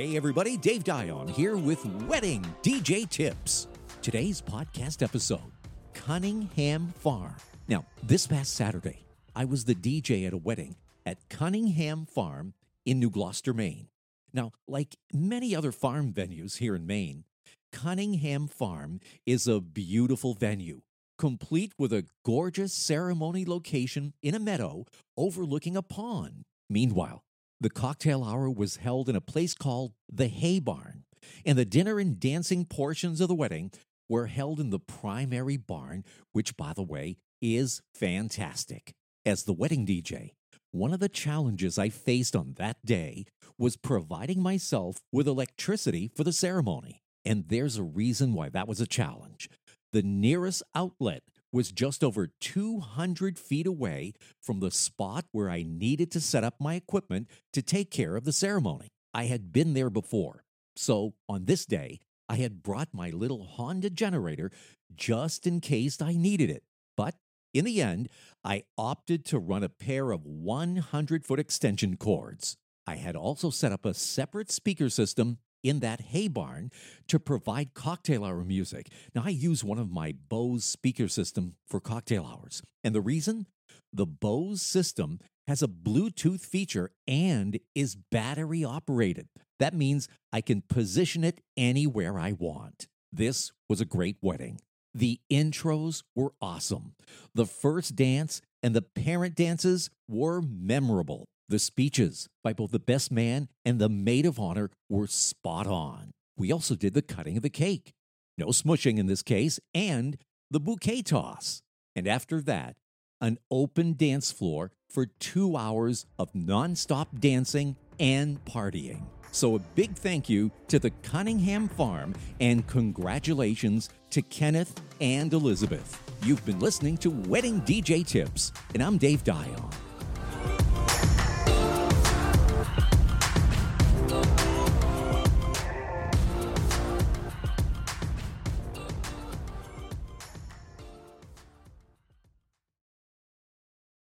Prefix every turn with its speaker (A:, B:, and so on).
A: Hey, everybody, Dave Dion here with Wedding DJ Tips. Today's podcast episode Cunningham Farm. Now, this past Saturday, I was the DJ at a wedding at Cunningham Farm in New Gloucester, Maine. Now, like many other farm venues here in Maine, Cunningham Farm is a beautiful venue, complete with a gorgeous ceremony location in a meadow overlooking a pond. Meanwhile, the cocktail hour was held in a place called the Hay Barn, and the dinner and dancing portions of the wedding were held in the primary barn, which, by the way, is fantastic. As the wedding DJ, one of the challenges I faced on that day was providing myself with electricity for the ceremony. And there's a reason why that was a challenge. The nearest outlet was just over 200 feet away from the spot where I needed to set up my equipment to take care of the ceremony. I had been there before, so on this day, I had brought my little Honda generator just in case I needed it. But in the end, I opted to run a pair of 100 foot extension cords. I had also set up a separate speaker system in that hay barn to provide cocktail hour music. Now, I use one of my Bose speaker system for cocktail hours. And the reason? The Bose system has a Bluetooth feature and is battery operated. That means I can position it anywhere I want. This was a great wedding. The intros were awesome. The first dance and the parent dances were memorable. The speeches by both the best man and the maid of honor were spot on. We also did the cutting of the cake. No smushing in this case, and the bouquet toss. And after that, an open dance floor for two hours of nonstop dancing and partying. So, a big thank you to the Cunningham Farm and congratulations to Kenneth and Elizabeth. You've been listening to Wedding DJ Tips, and I'm Dave Dion.